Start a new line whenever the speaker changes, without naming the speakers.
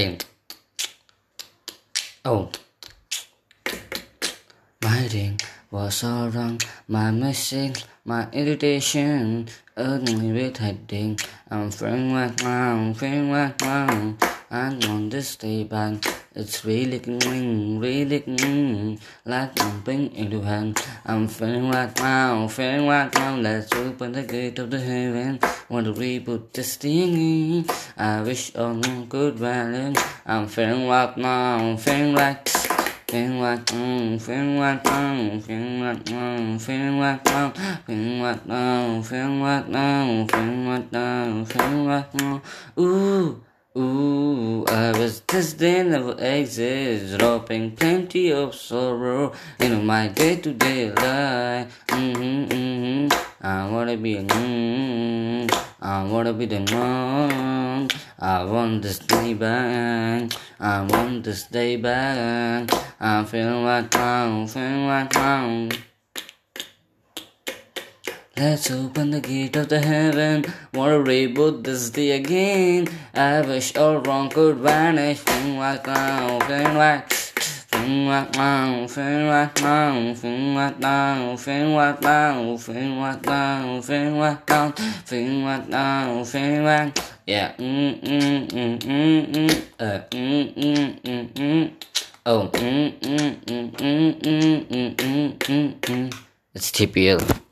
Hey. Oh. My ring was all wrong, my mistake, my irritation, only with heading. I'm feeling like I'm feeling like now. I want to stay back. It's really going, really going, like jumping into heaven. I'm feeling like now, feeling like now. Let's open the gate of the heaven. Want to reboot this thing? I wish all good balance. I'm feeling like now, feeling like. Feeling like, mm, feeling like, mm, feeling like, mm, feeling like, mm, feeling like, mm, feeling like, mm, feeling like, mm, feeling like, mm. Ooh, ooh, I was destined never exist, dropping plenty of sorrow into my day-to-day life. Mm-hmm, mm-hmm. I wanna be a, mm, I wanna be the one. I want to stay back. I want to stay back. I'm feeling like I'm feeling like I'm. Let's open the gate of the heaven. Wanna reboot this day again. I wish all wrong could vanish. Feeling like now, like now, feeling like now, feeling like now, feeling like now, feeling like now, feeling like now, feeling like yeah. Mm mm mm mm mm. Uh mm mm mm mm. Oh mm mm mm mm mm mm mm mm. It's TPL.